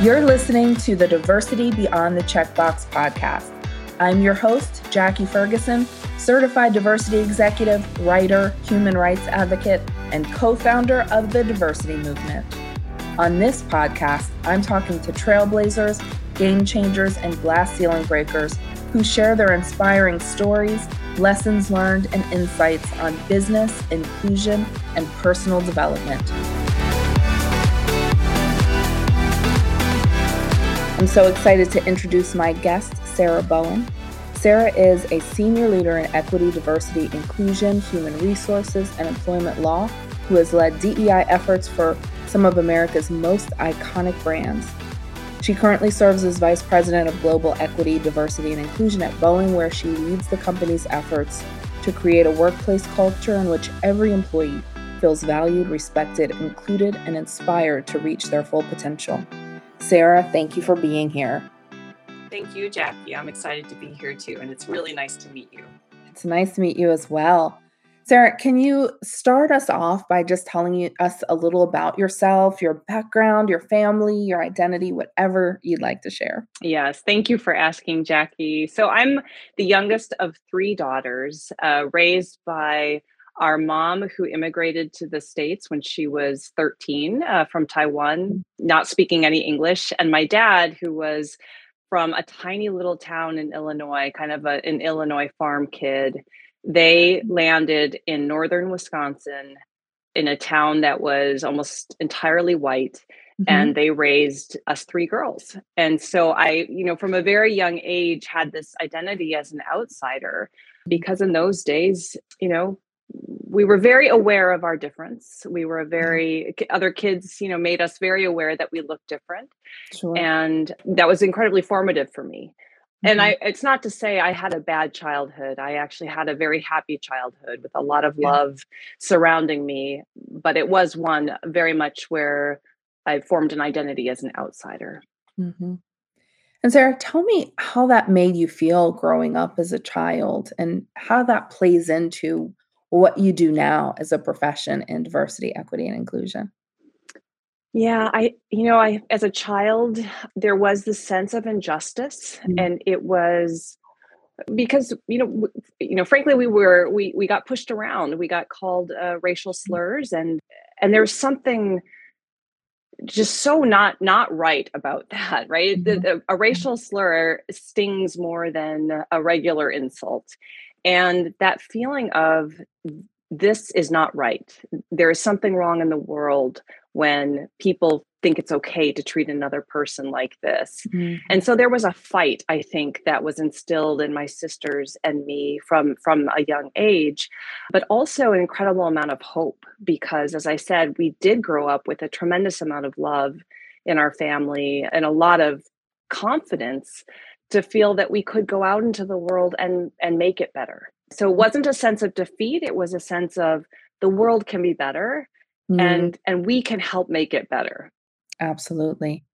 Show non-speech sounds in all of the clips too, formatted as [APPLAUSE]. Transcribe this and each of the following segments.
You're listening to the Diversity Beyond the Checkbox podcast. I'm your host, Jackie Ferguson, certified diversity executive, writer, human rights advocate, and co founder of the Diversity Movement. On this podcast, I'm talking to trailblazers, game changers, and glass ceiling breakers who share their inspiring stories, lessons learned, and insights on business, inclusion, and personal development. I'm so excited to introduce my guest, Sarah Bowen. Sarah is a senior leader in equity, diversity, inclusion, human resources, and employment law who has led DEI efforts for some of America's most iconic brands. She currently serves as Vice President of Global Equity, Diversity, and Inclusion at Boeing, where she leads the company's efforts to create a workplace culture in which every employee feels valued, respected, included, and inspired to reach their full potential. Sarah, thank you for being here. Thank you, Jackie. I'm excited to be here too, and it's really nice to meet you. It's nice to meet you as well. Sarah, can you start us off by just telling us a little about yourself, your background, your family, your identity, whatever you'd like to share? Yes, thank you for asking, Jackie. So, I'm the youngest of three daughters, uh, raised by our mom who immigrated to the states when she was 13 uh, from taiwan not speaking any english and my dad who was from a tiny little town in illinois kind of a, an illinois farm kid they landed in northern Wisconsin in a town that was almost entirely white. Mm-hmm. And they raised us three girls. And so I, you know, from a very young age had this identity as an outsider because in those days, you know, we were very aware of our difference. We were mm-hmm. very other kids, you know, made us very aware that we looked different. Sure. And that was incredibly formative for me and mm-hmm. i it's not to say i had a bad childhood i actually had a very happy childhood with a lot of yeah. love surrounding me but it was one very much where i formed an identity as an outsider mm-hmm. and sarah tell me how that made you feel growing up as a child and how that plays into what you do now as a profession in diversity equity and inclusion yeah, I, you know, I, as a child, there was this sense of injustice, mm-hmm. and it was because you know w- you know frankly we were we we got pushed around we got called uh, racial mm. slurs and and there's something just so not not right about that right mm-hmm. the, the, a racial slur stings more than a regular insult and that feeling of this is not right there is something wrong in the world when people think it's okay to treat another person like this. Mm-hmm. And so there was a fight I think that was instilled in my sisters and me from from a young age, but also an incredible amount of hope because as I said we did grow up with a tremendous amount of love in our family and a lot of confidence to feel that we could go out into the world and and make it better. So it wasn't a sense of defeat, it was a sense of the world can be better mm. and and we can help make it better absolutely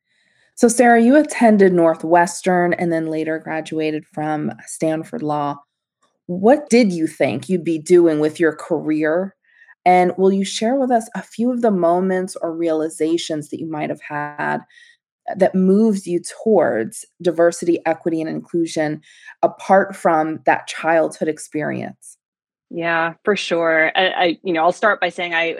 so sarah you attended northwestern and then later graduated from stanford law what did you think you'd be doing with your career and will you share with us a few of the moments or realizations that you might have had that moves you towards diversity, equity, and inclusion apart from that childhood experience? Yeah, for sure. I, I, you know, I'll start by saying I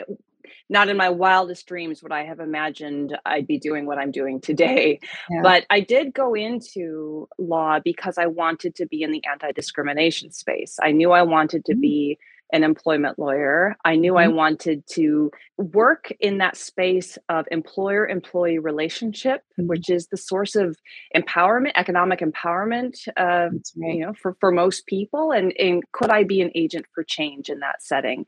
not in my wildest dreams would I have imagined I'd be doing what I'm doing today. Yeah. But I did go into law because I wanted to be in the anti discrimination space. I knew I wanted to mm-hmm. be an employment lawyer. I knew mm-hmm. I wanted to work in that space of employer employee relationship, mm-hmm. which is the source of empowerment, economic empowerment, uh, right. you know, for, for most people. And, and could I be an agent for change in that setting?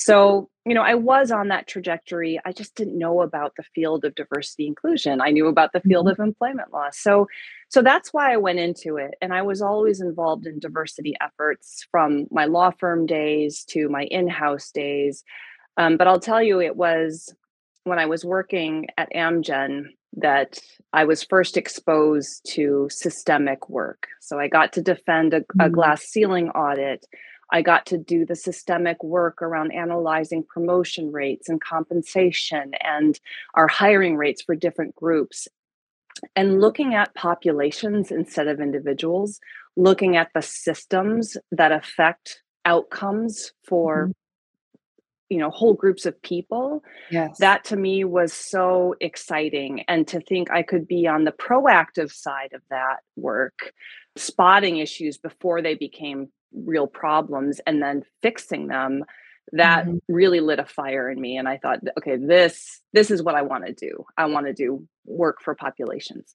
So, you know, I was on that trajectory. I just didn't know about the field of diversity inclusion. I knew about the field mm-hmm. of employment law. So, so that's why I went into it. And I was always involved in diversity efforts from my law firm days to my in-house days. Um, but I'll tell you, it was when I was working at Amgen that I was first exposed to systemic work. So I got to defend a, a mm-hmm. glass ceiling audit. I got to do the systemic work around analyzing promotion rates and compensation and our hiring rates for different groups. And looking at populations instead of individuals, looking at the systems that affect outcomes for mm-hmm. you know whole groups of people yes that to me was so exciting and to think i could be on the proactive side of that work spotting issues before they became real problems and then fixing them that mm-hmm. really lit a fire in me and i thought okay this this is what i want to do. I want to do work for populations.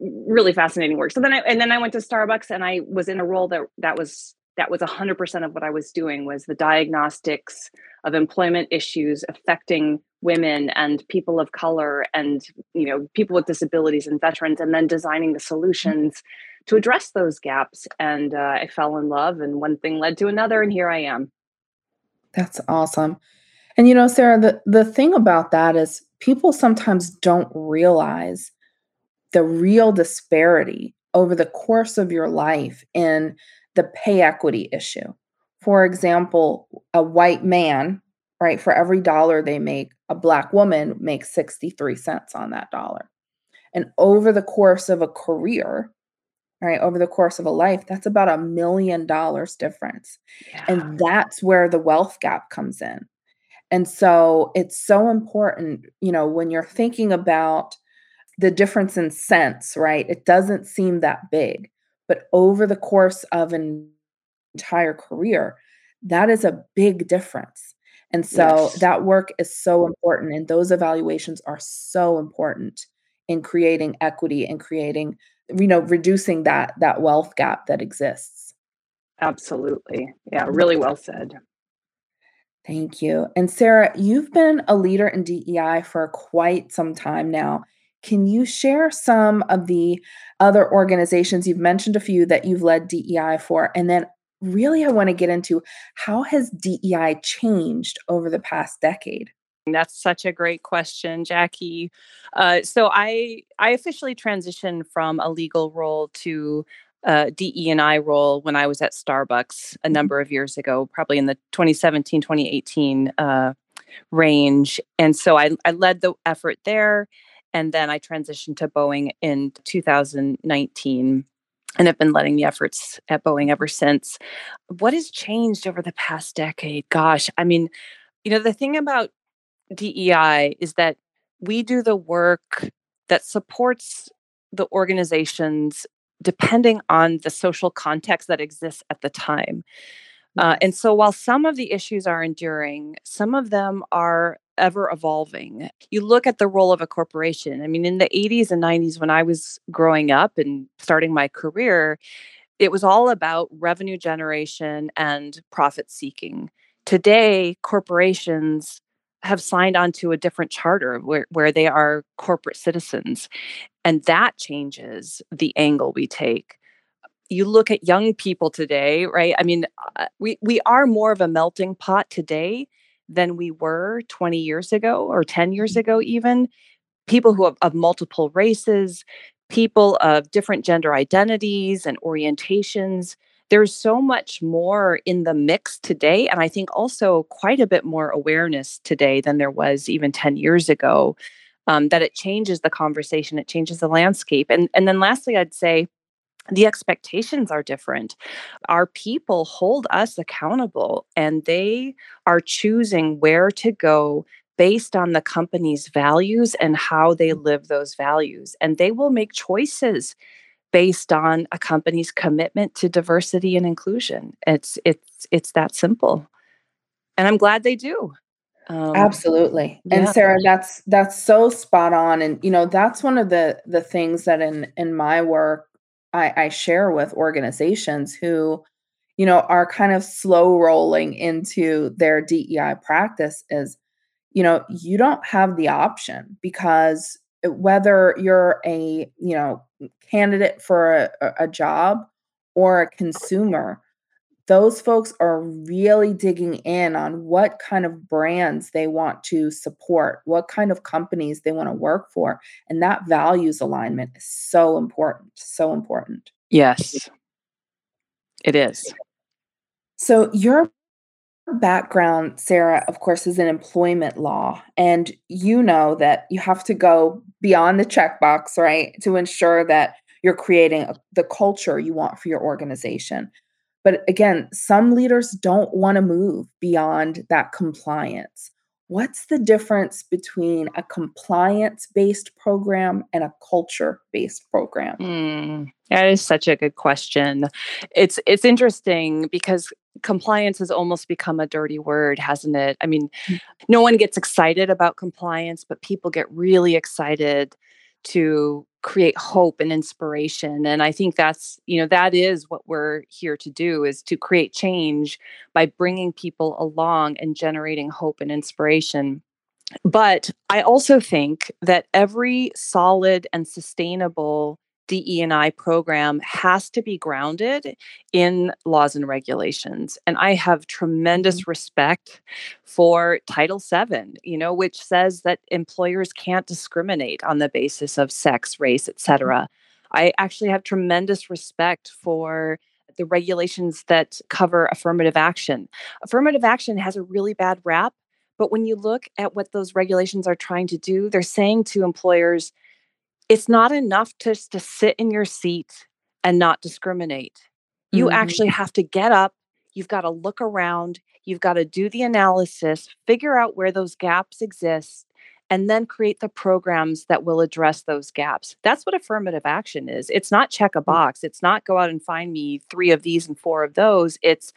Really fascinating work. So then i and then i went to starbucks and i was in a role that that was that was 100% of what i was doing was the diagnostics of employment issues affecting women and people of color and you know people with disabilities and veterans and then designing the solutions to address those gaps and uh, i fell in love and one thing led to another and here i am that's awesome. And you know, Sarah, the, the thing about that is people sometimes don't realize the real disparity over the course of your life in the pay equity issue. For example, a white man, right, for every dollar they make, a black woman makes 63 cents on that dollar. And over the course of a career, right over the course of a life that's about a million dollars difference yeah. and that's where the wealth gap comes in and so it's so important you know when you're thinking about the difference in cents right it doesn't seem that big but over the course of an entire career that is a big difference and so yes. that work is so important and those evaluations are so important in creating equity and creating you know reducing that that wealth gap that exists. Absolutely. Yeah mm-hmm. really well said. Thank you. And sarah you've been a leader in dei for quite some time now. Can you share some of the other organizations? You've mentioned a few that you've led dei for and then really i want to get into how has dei changed over the past decade that's such a great question, Jackie. Uh, so I I officially transitioned from a legal role to a DE and I role when I was at Starbucks a mm-hmm. number of years ago, probably in the 2017 2018 uh, range. And so I, I led the effort there, and then I transitioned to Boeing in 2019 and have been letting the efforts at Boeing ever since. What has changed over the past decade? Gosh, I mean, you know, the thing about DEI is that we do the work that supports the organizations depending on the social context that exists at the time. Uh, and so while some of the issues are enduring, some of them are ever evolving. You look at the role of a corporation. I mean, in the 80s and 90s, when I was growing up and starting my career, it was all about revenue generation and profit seeking. Today, corporations have signed on to a different charter where, where they are corporate citizens. And that changes the angle we take. You look at young people today, right? I mean, uh, we, we are more of a melting pot today than we were 20 years ago or 10 years mm-hmm. ago, even. People who have of multiple races, people of different gender identities and orientations there's so much more in the mix today. And I think also quite a bit more awareness today than there was even 10 years ago. Um, that it changes the conversation, it changes the landscape. And, and then lastly, I'd say the expectations are different. Our people hold us accountable and they are choosing where to go based on the company's values and how they live those values. And they will make choices based on a company's commitment to diversity and inclusion. It's it's it's that simple. And I'm glad they do. Um, Absolutely. Yeah. And Sarah, that's that's so spot on. And you know, that's one of the the things that in in my work I, I share with organizations who, you know, are kind of slow rolling into their DEI practice is, you know, you don't have the option because whether you're a you know candidate for a, a job or a consumer those folks are really digging in on what kind of brands they want to support, what kind of companies they want to work for. And that values alignment is so important, so important. Yes, it is. So, your background, Sarah, of course, is in employment law. And you know that you have to go beyond the checkbox, right, to ensure that you're creating the culture you want for your organization. But again, some leaders don't want to move beyond that compliance. What's the difference between a compliance based program and a culture based program? Mm, that is such a good question. It's it's interesting because compliance has almost become a dirty word, hasn't it? I mean, mm. no one gets excited about compliance, but people get really excited to create hope and inspiration and i think that's you know that is what we're here to do is to create change by bringing people along and generating hope and inspiration. But i also think that every solid and sustainable DE&I program has to be grounded in laws and regulations. And I have tremendous mm-hmm. respect for Title VII, you know, which says that employers can't discriminate on the basis of sex, race, etc. Mm-hmm. I actually have tremendous respect for the regulations that cover affirmative action. Affirmative action has a really bad rap, but when you look at what those regulations are trying to do, they're saying to employers, it's not enough just to sit in your seat and not discriminate. You mm-hmm. actually have to get up, you've got to look around, you've got to do the analysis, figure out where those gaps exist, and then create the programs that will address those gaps. That's what affirmative action is. It's not check a mm. box, it's not go out and find me three of these and four of those. It's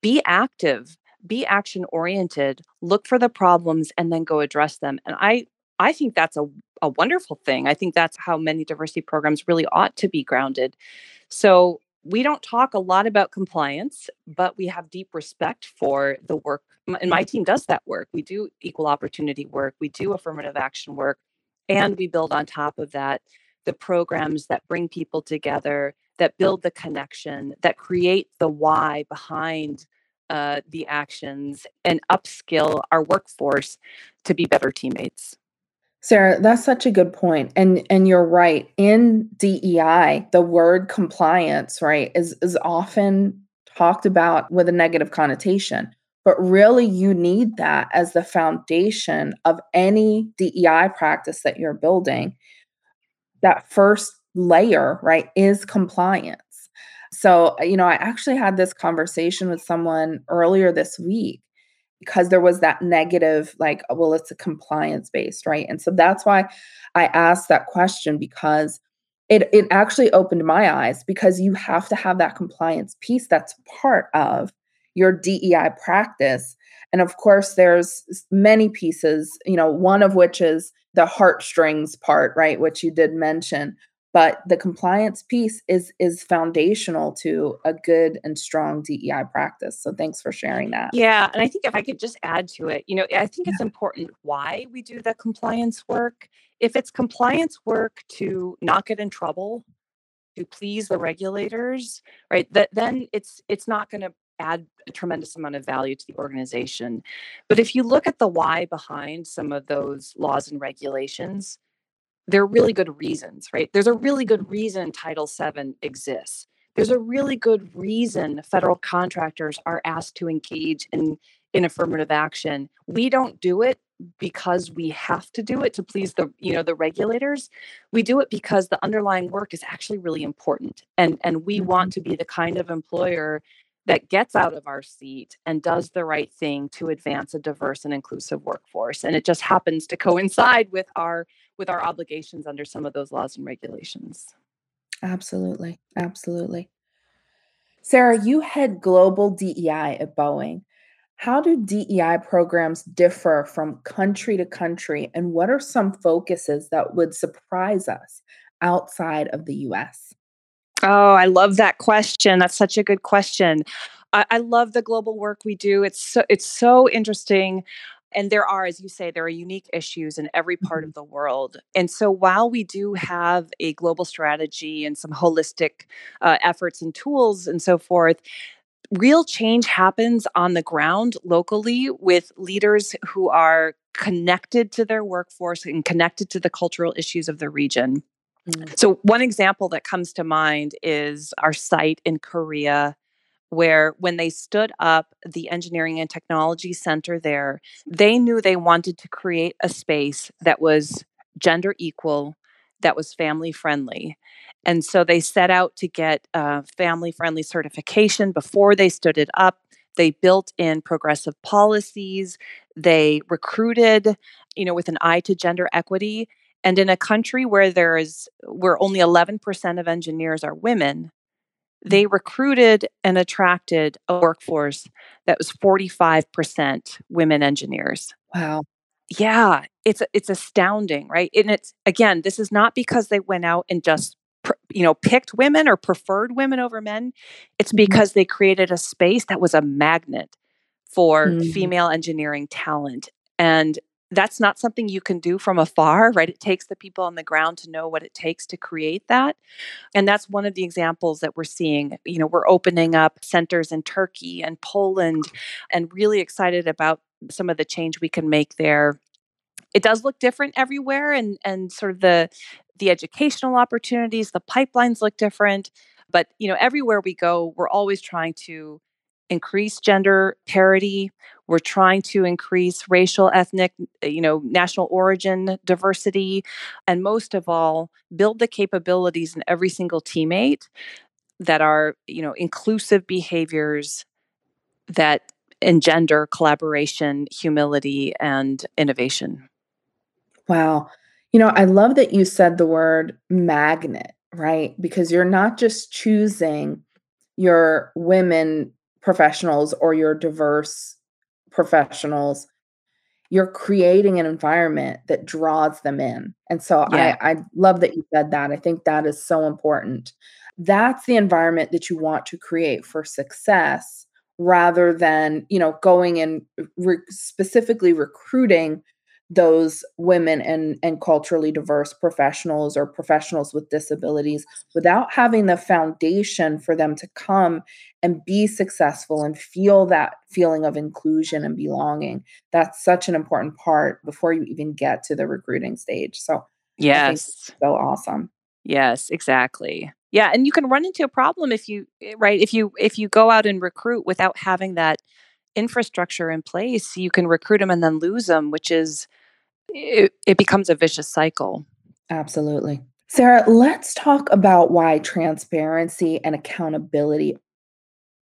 be active, be action oriented, look for the problems, and then go address them. And I I think that's a, a wonderful thing. I think that's how many diversity programs really ought to be grounded. So we don't talk a lot about compliance, but we have deep respect for the work. And my team does that work. We do equal opportunity work, we do affirmative action work, and we build on top of that the programs that bring people together, that build the connection, that create the why behind uh, the actions, and upskill our workforce to be better teammates. Sarah, that's such a good point. And and you're right. In DEI, the word compliance, right, is is often talked about with a negative connotation. But really you need that as the foundation of any DEI practice that you're building. That first layer, right, is compliance. So, you know, I actually had this conversation with someone earlier this week because there was that negative like oh, well it's a compliance based right? And so that's why i asked that question because it it actually opened my eyes because you have to have that compliance piece that's part of your DEI practice. And of course there's many pieces you know one of which is the heartstrings part right which you did mention but the compliance piece is is foundational to a good and strong DEI practice. So thanks for sharing that. Yeah, and I think if I could just add to it, you know, I think yeah. it's important why we do the compliance work. If it's compliance work to not get in trouble, to please the regulators, right? That then it's it's not going to add a tremendous amount of value to the organization. But if you look at the why behind some of those laws and regulations, there are really good reasons, right? There's a really good reason Title VII exists. There's a really good reason federal contractors are asked to engage in, in affirmative action. We don't do it because we have to do it to please the you know the regulators we do it because the underlying work is actually really important and and we want mm-hmm. to be the kind of employer that gets out of our seat and does the right thing to advance a diverse and inclusive workforce and it just happens to coincide with our with our obligations under some of those laws and regulations absolutely absolutely sarah you head global dei at boeing how do dei programs differ from country to country and what are some focuses that would surprise us outside of the us Oh, I love that question. That's such a good question. I, I love the global work we do. It's so it's so interesting and there are as you say there are unique issues in every part mm-hmm. of the world and so while we do have a global strategy and some holistic uh, efforts and tools and so forth real change happens on the ground locally with leaders who are connected to their workforce and connected to the cultural issues of the region Mm. So, one example that comes to mind is our site in Korea. Where when they stood up the engineering and technology center there, they knew they wanted to create a space that was gender equal, that was family friendly. And so they set out to get a family friendly certification before they stood it up. They built in progressive policies. They recruited, you know, with an eye to gender equity. And in a country where there is where only 11% of engineers are women, they recruited and attracted a workforce that was 45% women engineers. Wow. Yeah, it's it's astounding, right? And it's again, this is not because they went out and just you know picked women or preferred women over men. It's mm-hmm. because they created a space that was a magnet for mm-hmm. female engineering talent. And that's not something you can do from afar, right? It takes the people on the ground to know what it takes to create that. And that's one of the examples that we're seeing. You know, we're opening up centers in Turkey and Poland and really excited about some of the change we can make there. It does look different everywhere and and sort of the the educational opportunities, the pipelines look different, but you know, everywhere we go, we're always trying to increase gender parity. We're trying to increase racial, ethnic, eh, you know, national origin diversity. And most of all, build the capabilities in every single teammate that are, you know, inclusive behaviors that engender collaboration, humility, and innovation. Wow. You know, I love that you said the word magnet, right? Because you're not just choosing your women professionals or your diverse professionals you're creating an environment that draws them in. And so yeah. I, I love that you said that. I think that is so important. That's the environment that you want to create for success rather than you know going and re- specifically recruiting those women and and culturally diverse professionals or professionals with disabilities without having the foundation for them to come and be successful and feel that feeling of inclusion and belonging. That's such an important part before you even get to the recruiting stage. So yes. so awesome. Yes exactly. Yeah and you can run into a problem if you eh, right if you if you go out and recruit without having that infrastructure in place you can recruit them and then lose them which is it, it becomes a vicious cycle. Absolutely. Sarah, let's talk about why transparency and accountability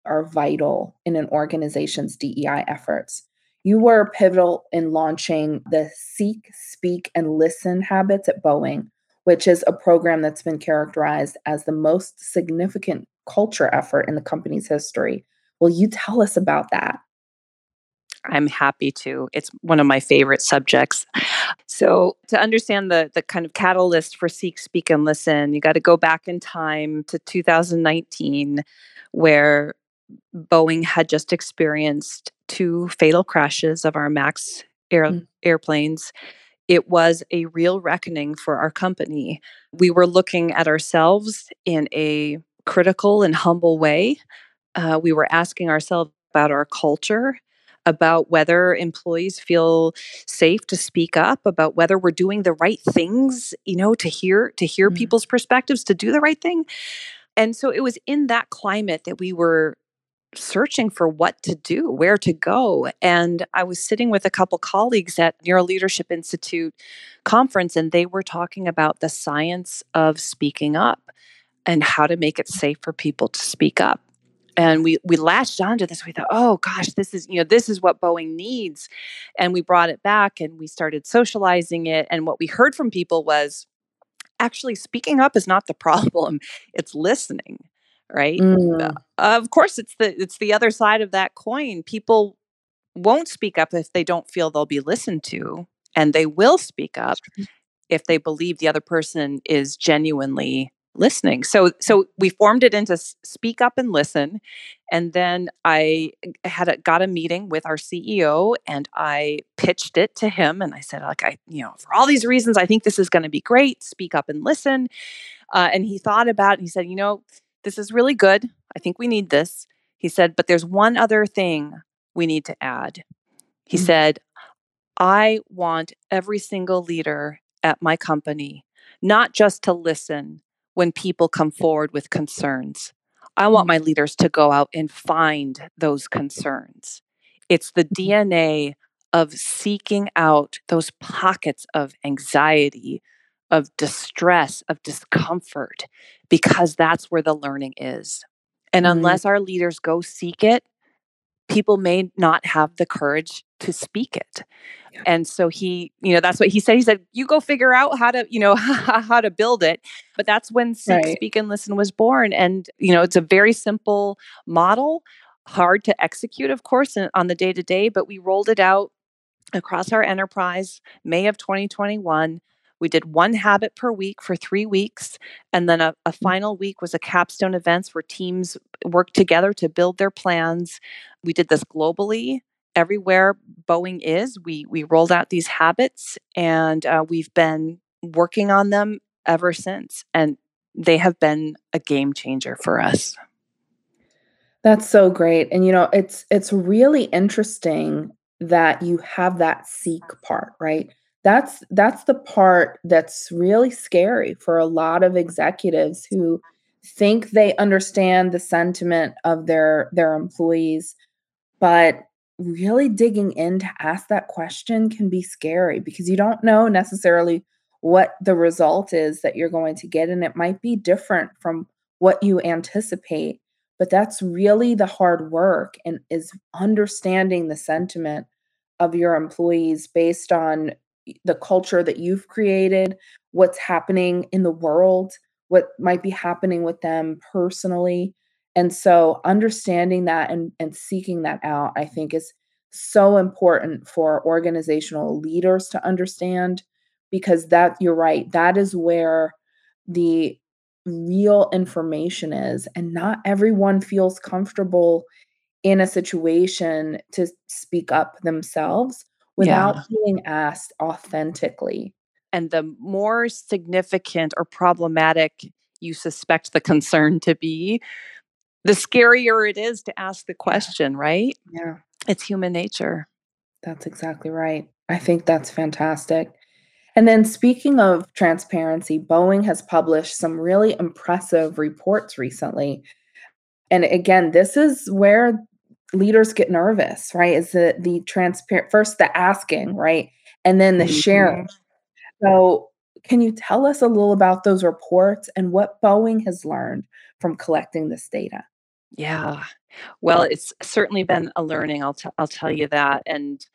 are vital in an organization's DEI efforts. You were pivotal in launching the Seek, Speak, and Listen habits at Boeing, which is a program that's been characterized as the most significant culture effort in the company's history. Will you tell us about that? I'm happy to. It's one of my favorite subjects. So, to understand the the kind of catalyst for Seek, Speak, and Listen, you got to go back in time to 2019, where Boeing had just experienced two fatal crashes of our Max air, mm. airplanes. It was a real reckoning for our company. We were looking at ourselves in a critical and humble way. Uh, we were asking ourselves about our culture about whether employees feel safe to speak up about whether we're doing the right things you know to hear to hear mm-hmm. people's perspectives to do the right thing and so it was in that climate that we were searching for what to do, where to go. And I was sitting with a couple colleagues at Neuro Leadership Institute conference, and they were talking about the science of speaking up and how to make it safe for people to speak up and we we latched onto this we thought oh gosh this is you know this is what boeing needs and we brought it back and we started socializing it and what we heard from people was actually speaking up is not the [LAUGHS] problem it's listening right mm. uh, of course it's the it's the other side of that coin people won't speak up if they don't feel they'll be listened to and they will speak up if they believe the other person is genuinely listening. So so we formed it into speak up and listen. And then I had a, got a meeting with our CEO and I pitched it to him and I said like I you know for all these reasons I think this is going to be great. Speak up and listen. Uh, and he thought about it and he said, you know, this is really good. I think we need this. He said, but there's one other thing we need to add. He mm-hmm. said, I want every single leader at my company not just to listen, when people come forward with concerns. I want my leaders to go out and find those concerns. It's the mm-hmm. DNA of seeking out those pockets of anxiety, of distress, of discomfort, because that's where the learning is. And mm-hmm. unless our leaders go seek it, people may not have the courage to speak it. Yeah. And so he, you know, that's what he said. He said, "You go figure out how to, you know, [LAUGHS] how to build it." But that's when right. Speak, and Listen was born. And you know, it's a very simple model, hard to execute, of course, on the day to day. But we rolled it out across our enterprise May of 2021. We did one habit per week for three weeks. And then a, a, mm. final week was a capstone events where teams worked together to build their plans. We did this globally. Everywhere Boeing is, we we rolled out these habits and uh, we've been working on them ever since. And they have been a game changer for us. That's so great. And you know, it's it's really interesting that you have that seek part, right? that's that's the part that's really scary for a lot of executives who think they understand the sentiment of their their employees but really digging in to ask that question can be scary because you don't know necessarily what the result is that you're going to get and it might be different from what you anticipate but that's really the hard work and is understanding the sentiment of your employees based on the culture that you've created, what's happening in the world, what might be happening with them personally. And so understanding that and, and seeking that out, I think is so important for organizational leaders to understand because that you're right, that is where the real information is. And not everyone feels comfortable in a situation to speak up themselves without yeah. being asked authentically. And the more significant or problematic you suspect the concern to be, the scarier it is to ask the question, right? Yeah. It's human nature. That's exactly right. I think that's fantastic. And then, speaking of transparency, Boeing has published some really impressive reports recently. And again, this is where leaders get nervous, right? Is the the transparent first the asking, right? And then the mm-hmm. sharing. So can you tell us a little about those reports and what Boeing has learned from collecting this data? Yeah. Well, it's certainly been a learning, I'll, t- I'll tell you that. And,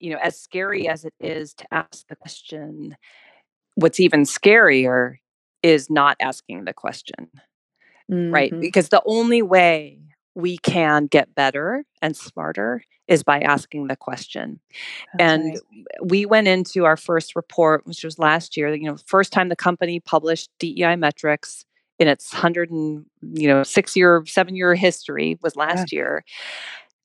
you know, as scary as it is to ask the question, what's even scarier is not asking the question, mm-hmm. right? Because the only way we can get better and smarter is by asking the question. That's and right. we went into our first report, which was last year, you know, first time the company published DEI metrics in its 100 and, you know, 6 year, 7 year history was last yeah. year.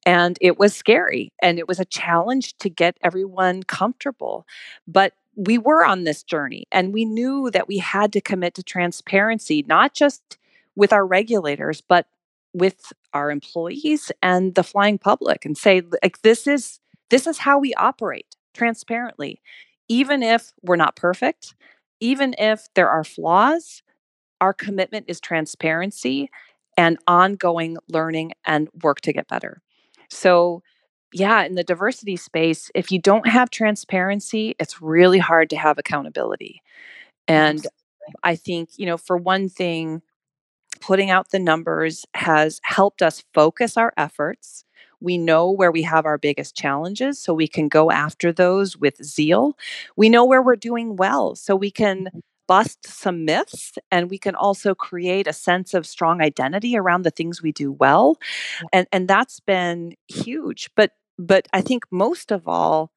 And it was scary and it was a challenge to get everyone comfortable. But we were on this journey and we knew that we had to commit to transparency, not just with our regulators, but with our employees and the flying public and say like this is this is how we operate transparently even if we're not perfect even if there are flaws our commitment is transparency and ongoing learning and work to get better so yeah in the diversity space if you don't have transparency it's really hard to have accountability and Absolutely. i think you know for one thing putting out the numbers has helped us focus our efforts. We know where we have our biggest challenges, so we can go after those with zeal. We know where we're doing well, so we can mm-hmm. Bust some myths and we can also create a sense of strong identity around the things we do well. And and that's been huge. But but I think most of all,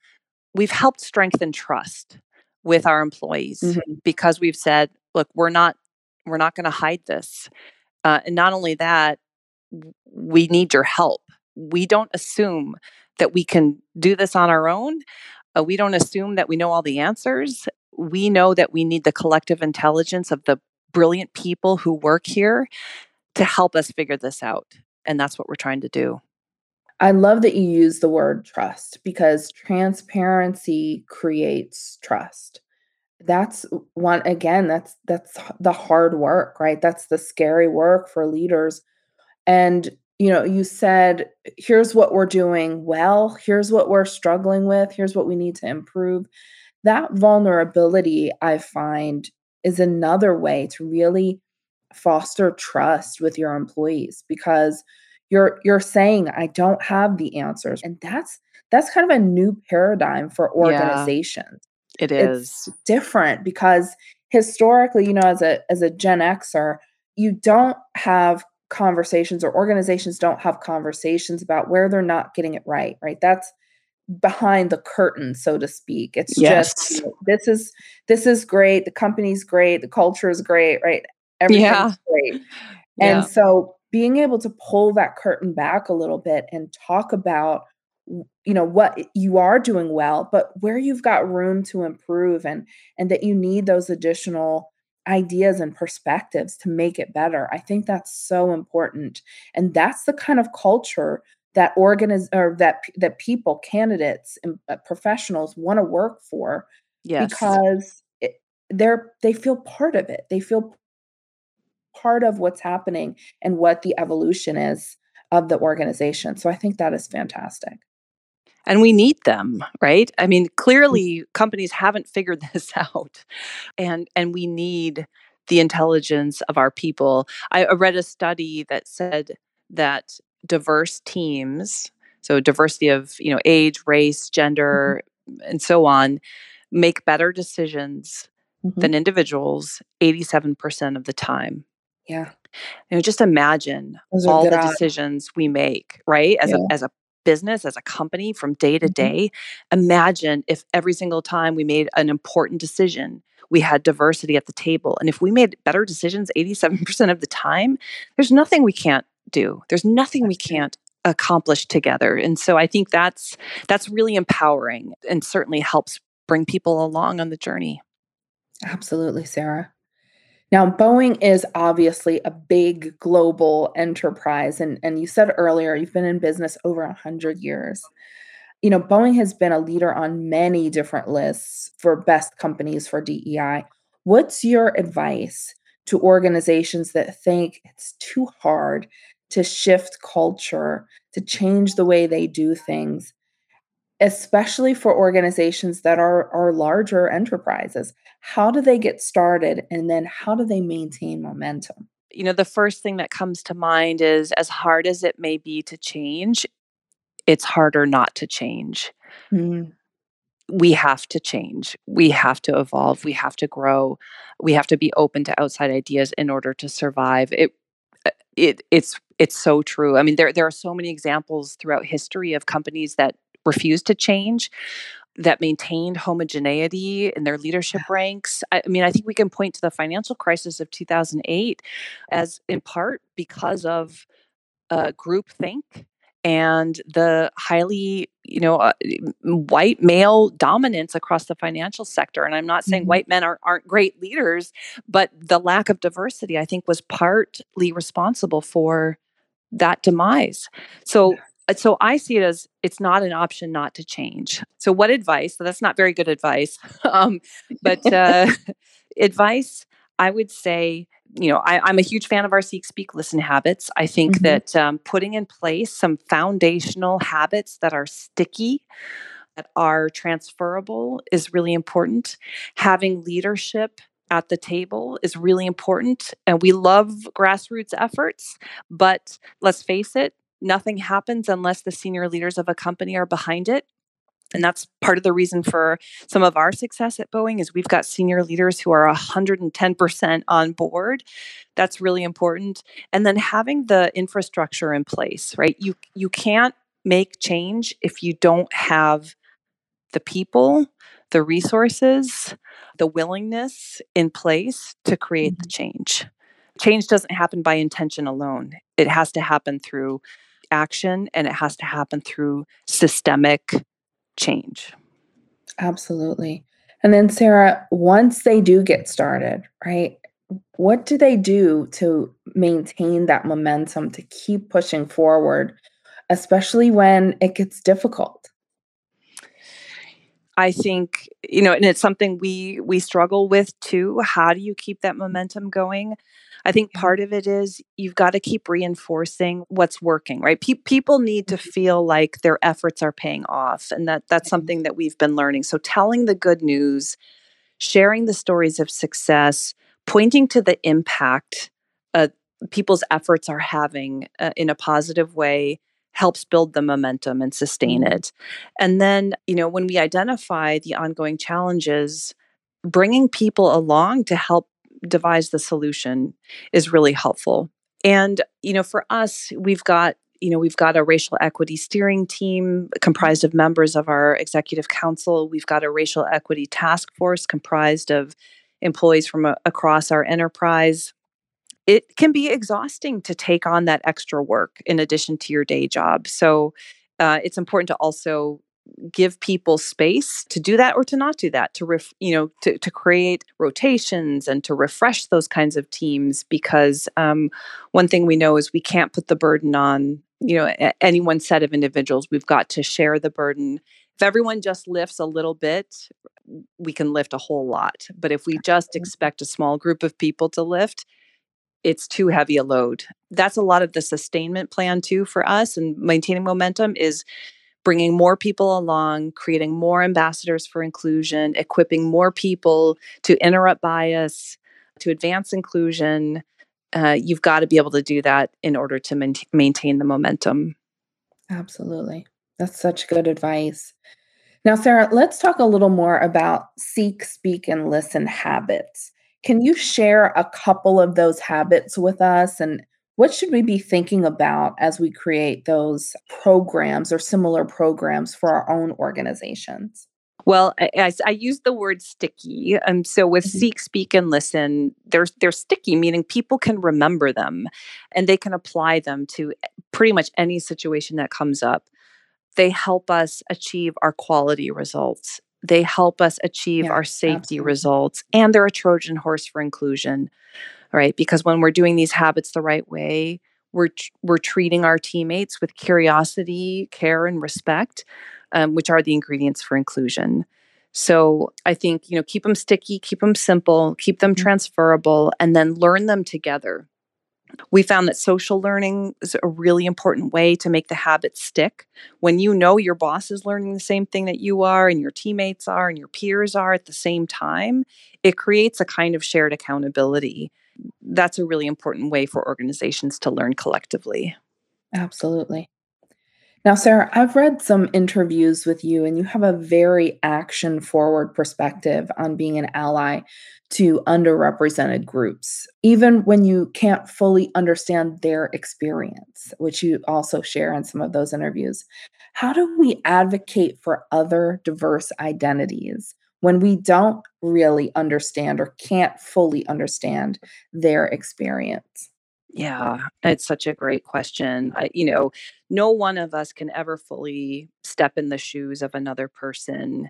we've helped strengthen trust with our employees mm-hmm. because we've said, look, we're not we're not going to hide this. Uh, and not only that, we need your help. We don't assume that we can do this on our own. Uh, we don't assume that we know all the answers. We know that we need the collective intelligence of the brilliant people who work here to help us figure this out. And that's what we're trying to do. I love that you use the word trust because transparency creates trust that's one again that's that's the hard work right that's the scary work for leaders and you know, you said, here's what we're doing well, here's what we're struggling with, here's what we need to improve. That vulnerability, I find, is another way to really foster trust with your employees because you're you're saying I don't have the answers and that's that's kind of a new paradigm for organizations. Yeah, it is. It's different because historically, you know, as a as a Gen Xer, you don't have conversations or organizations don't have conversations about where they're not getting it right, right? That's behind the curtain so to speak it's yes. just you know, this is this is great the company's great the culture is great right everything's yeah. great and yeah. so being able to pull that curtain back a little bit and talk about you know what you are doing well but where you've got room to improve and and that you need those additional ideas and perspectives to make it better. I think that's so important. And that's the kind of culture that organiz- or that that people, candidates and uh, professionals want to work for yes. because it, they're they feel part of it. They feel part of what's happening and what the evolution is of the organization. So I think that is fantastic and we need them right i mean mm. clearly companies haven't figured [LAUGHS] this out and and we need the intelligence of our people i read a study that said that diverse teams so diversity of you know age race gender mm-hmm. and so on make better decisions mm-hmm. than individuals 87% of the time yeah you know just imagine all the decisions we make right as yeah. a as a business, as a company from day to mm-hmm. day, imagine if every single time we made an important decision, we had diversity at the table. And if we made better decisions 87% of the time, there's nothing we can't do. There's nothing we can't accomplish together. And so I think that's that's really empowering and certainly helps bring people along on the journey. Absolutely, Sarah. Now, Boeing is obviously a big global enterprise. And, and you said earlier, you've been in business over 100 years. You know, Boeing has been a leader on many different lists for best companies for DEI. What's your advice to organizations that think it's too hard to shift culture, to change the way they do things, especially for organizations that are, are larger enterprises? How do they get started? And then how do they maintain momentum? You know, the first thing that comes to mind is as hard as it may be to change, it's harder not to change. Mm. We have to change. We have to evolve. We have to grow. We have to be open to outside ideas in order to survive. It it it's it's so true. I mean, there there are so many examples throughout history of companies that refused to change that maintained homogeneity in their leadership ranks. I, I, mean, I think we can point to the financial crisis of 2008 as in part because of uh, groupthink and the highly, you know, uh, white male dominance across the financial sector. And I'm not saying mm-hmm. white men aren't, aren't great leaders, but the lack of diversity, I think, was partly responsible for that demise. So uh, so I see it as it's not an option not to change. So what advice? So that's not very good advice. [LAUGHS] um, but [LAUGHS] uh, [LAUGHS] advice, I would say, you know, I, am a huge fan of our Seek, Speak, Listen habits. I think mm-hmm. that um, putting in place some foundational habits that are sticky, that are transferable, is really important. Having leadership at the table is really important. And we love grassroots efforts, but let's face it, nothing happens unless the senior leaders of a company are behind it and that's part of the reason for some of our success at Boeing is we've got senior leaders who are 110% on board. That's really important. And then having the infrastructure in place, right? You you can't make change if you don't have the people, the resources, the willingness in place to create mm-hmm. the change. Change doesn't happen by intention alone. It has to happen through action and it has to happen through systemic change. Absolutely. And then, Sarah, once they do get started, right, what do they do to maintain that momentum to keep pushing forward, especially when it gets difficult? I think you know, and it's something we we struggle with too. How do you keep that momentum going? I think part of it is you've got to keep reinforcing what's working, right? Pe- people need to mm-hmm. feel like their efforts are paying off, and that that's something that we've been learning. So telling the good news, sharing the stories of success, pointing to the impact uh, people's efforts are having uh, in a positive way helps build the momentum and sustain mm-hmm. it. And then, you know, when we identify the ongoing challenges, bringing people along to help devise the solution is really helpful. And, you know, for us, we've got you know we've got a racial equity steering team comprised of members of our executive council we've got a racial equity task force comprised of employees from a, across our enterprise it can be exhausting to take on that extra work in addition to your day job. So uh, it's important to also give people space to do that or to not do that to ref, you know to, to create rotations and to refresh those kinds of teams because um, one thing we know is we can't put the burden on you know any one set of individuals. We've got to share the burden. If everyone just lifts a little bit we can lift a whole lot. But if we just expect a small group of people to lift it's too heavy a load. That's a lot of the sustainment plan too for us and maintaining momentum is bringing more people along, creating more ambassadors for inclusion, equipping more people to interrupt bias, to advance inclusion. Uh, you've got to be able to do that in order to man- maintain the momentum. Absolutely. That's such good advice. Now, Sarah, let's talk a little more about seek, speak, and listen habits. Can you share a couple of those habits with us and what should we be thinking about as we create those programs or similar programs for our own organizations? Well, I, I, use the word sticky. Um, so with mm-hmm. Seek, Speak, and Listen, they're they're sticky, meaning people can remember them, and they can apply them to pretty much any situation that comes up. They help us achieve our quality results they help us achieve yeah, our safety absolutely. results and they're a trojan horse for inclusion right because when we're doing these habits the right way we're we're treating our teammates with curiosity care and respect um, which are the ingredients for inclusion so i think you know keep them sticky keep them simple keep them mm-hmm. transferable and then learn them together we found that social learning is a really important way to make the habit stick. When you know your boss is learning the same thing that you are, and your teammates are, and your peers are at the same time, it creates a kind of shared accountability. That's a really important way for organizations to learn collectively. Absolutely. Now, Sarah, I've read some interviews with you, and you have a very action forward perspective on being an ally to underrepresented groups, even when you can't fully understand their experience, which you also share in some of those interviews. How do we advocate for other diverse identities when we don't really understand or can't fully understand their experience? Yeah, it's such a great question. I, you know, no one of us can ever fully step in the shoes of another person,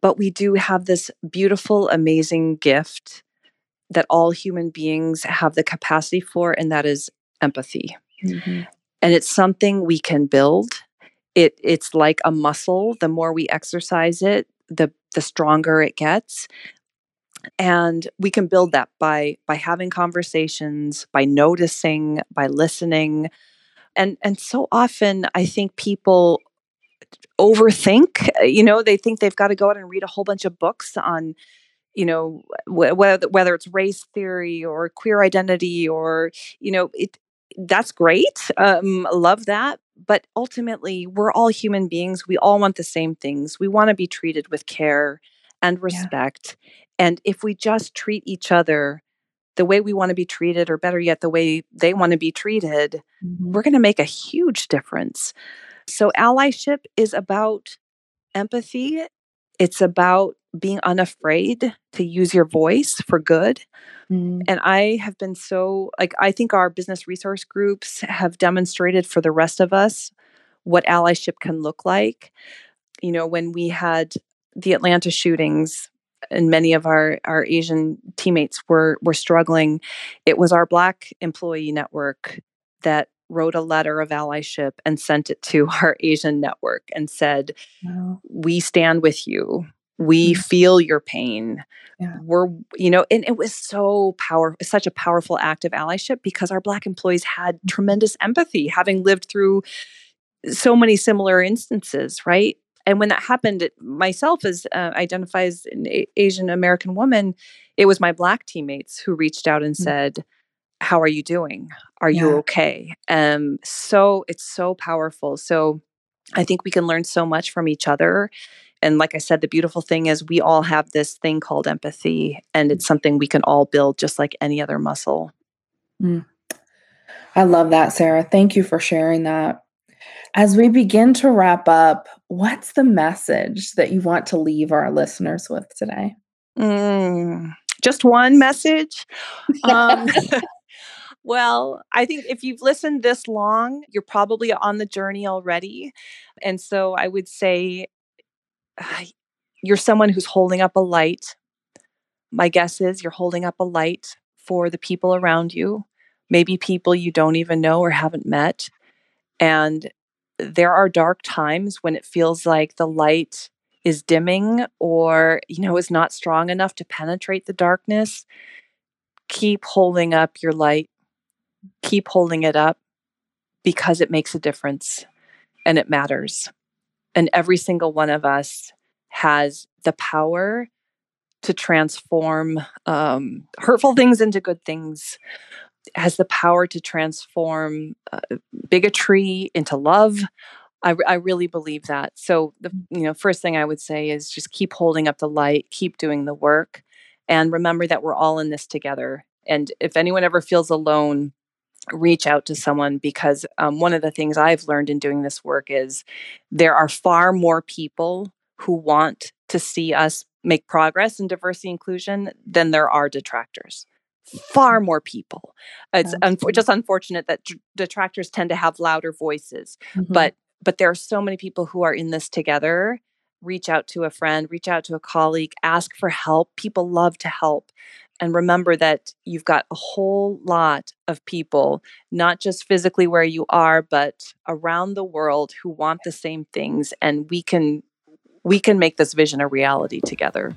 but we do have this beautiful, amazing gift that all human beings have the capacity for, and that is empathy. Mm-hmm. And it's something we can build. It it's like a muscle. The more we exercise it, the the stronger it gets and we can build that by by having conversations by noticing by listening and and so often i think people overthink eh, you know they think they've got to go out and read a whole bunch of books on you know whether whether it's race theory or queer identity or you know it that's great um love that but ultimately we're all human beings we all want the same things we want to be treated with care and respect yeah. And if we just treat each other the way we want to be treated, or better yet, the way they want to be treated, mm-hmm. we're going to make a huge difference. So, allyship is about empathy, it's about being unafraid to use your voice for good. Mm. And I have been so, like, I think our business resource groups have demonstrated for the rest of us what allyship can look like. You know, when we had the Atlanta shootings, and many of our our Asian teammates were were struggling. It was our Black employee network that wrote a letter of allyship and sent it to [LAUGHS] our Asian network and said, wow. "We stand with you. We mm-hmm. feel your pain. Yeah. We're, you know, and it was so powerful, such a powerful act of allyship because our Black employees had mm-hmm. tremendous empathy, having lived through so many similar instances, right? And when that happened, it, myself as uh, identifies an a- Asian American woman, it was my Black teammates who reached out and mm-hmm. said, "How are you doing? Are yeah. you okay?" Um, so it's so powerful. So I think we can learn so much from each other. And like I said, the beautiful thing is we all have this thing called empathy, and it's something we can all build just like any other muscle. Mm. I love that, Sarah. Thank you for sharing that. As we begin to wrap up, what's the message that you want to leave our listeners with today? Mm, just one message. um, [LAUGHS] well, I think if you've listened this long, you're probably on the journey already. And so I would say you're someone who's holding up a light. My guess is you're holding up a light for the people around you, maybe people you don't even know or haven't met. And there are dark times when it feels like the light is dimming or you know is not strong enough to penetrate the darkness keep holding up your light keep holding it up because it makes a difference and it matters and every single one of us has the power to transform um, hurtful things into good things has the power to transform uh, bigotry into love. I, I really believe that. So the you know first thing I would say is just keep holding up the light, keep doing the work, and remember that we're all in this together. And if anyone ever feels alone, reach out to someone because um, one of the things I've learned in doing this work is there are far more people who want to see us make progress in diversity inclusion than there are detractors far more people. It's un- just unfortunate that d- detractors tend to have louder voices, mm-hmm. but but there are so many people who are in this together. Reach out to a friend, reach out to a colleague, ask for help. People love to help. And remember that you've got a whole lot of people, not just physically where you are, but around the world who want the same things. And we can we can make this vision a reality together.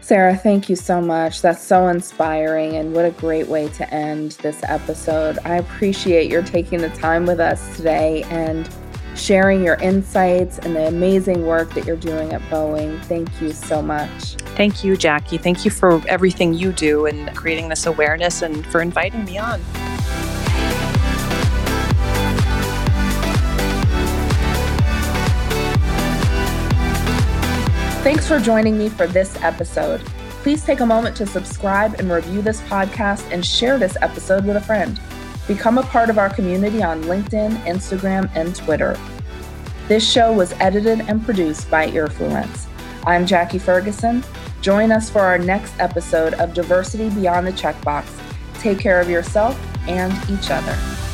Sarah, thank you so much. That's so inspiring, and what a great way to end this episode. I appreciate your taking the time with us today and sharing your insights and the amazing work that you're doing at Boeing. Thank you so much. Thank you, Jackie. Thank you for everything you do and creating this awareness and for inviting me on. Thanks for joining me for this episode. Please take a moment to subscribe and review this podcast and share this episode with a friend. Become a part of our community on LinkedIn, Instagram, and Twitter. This show was edited and produced by Earfluence. I'm Jackie Ferguson. Join us for our next episode of Diversity Beyond the Checkbox. Take care of yourself and each other.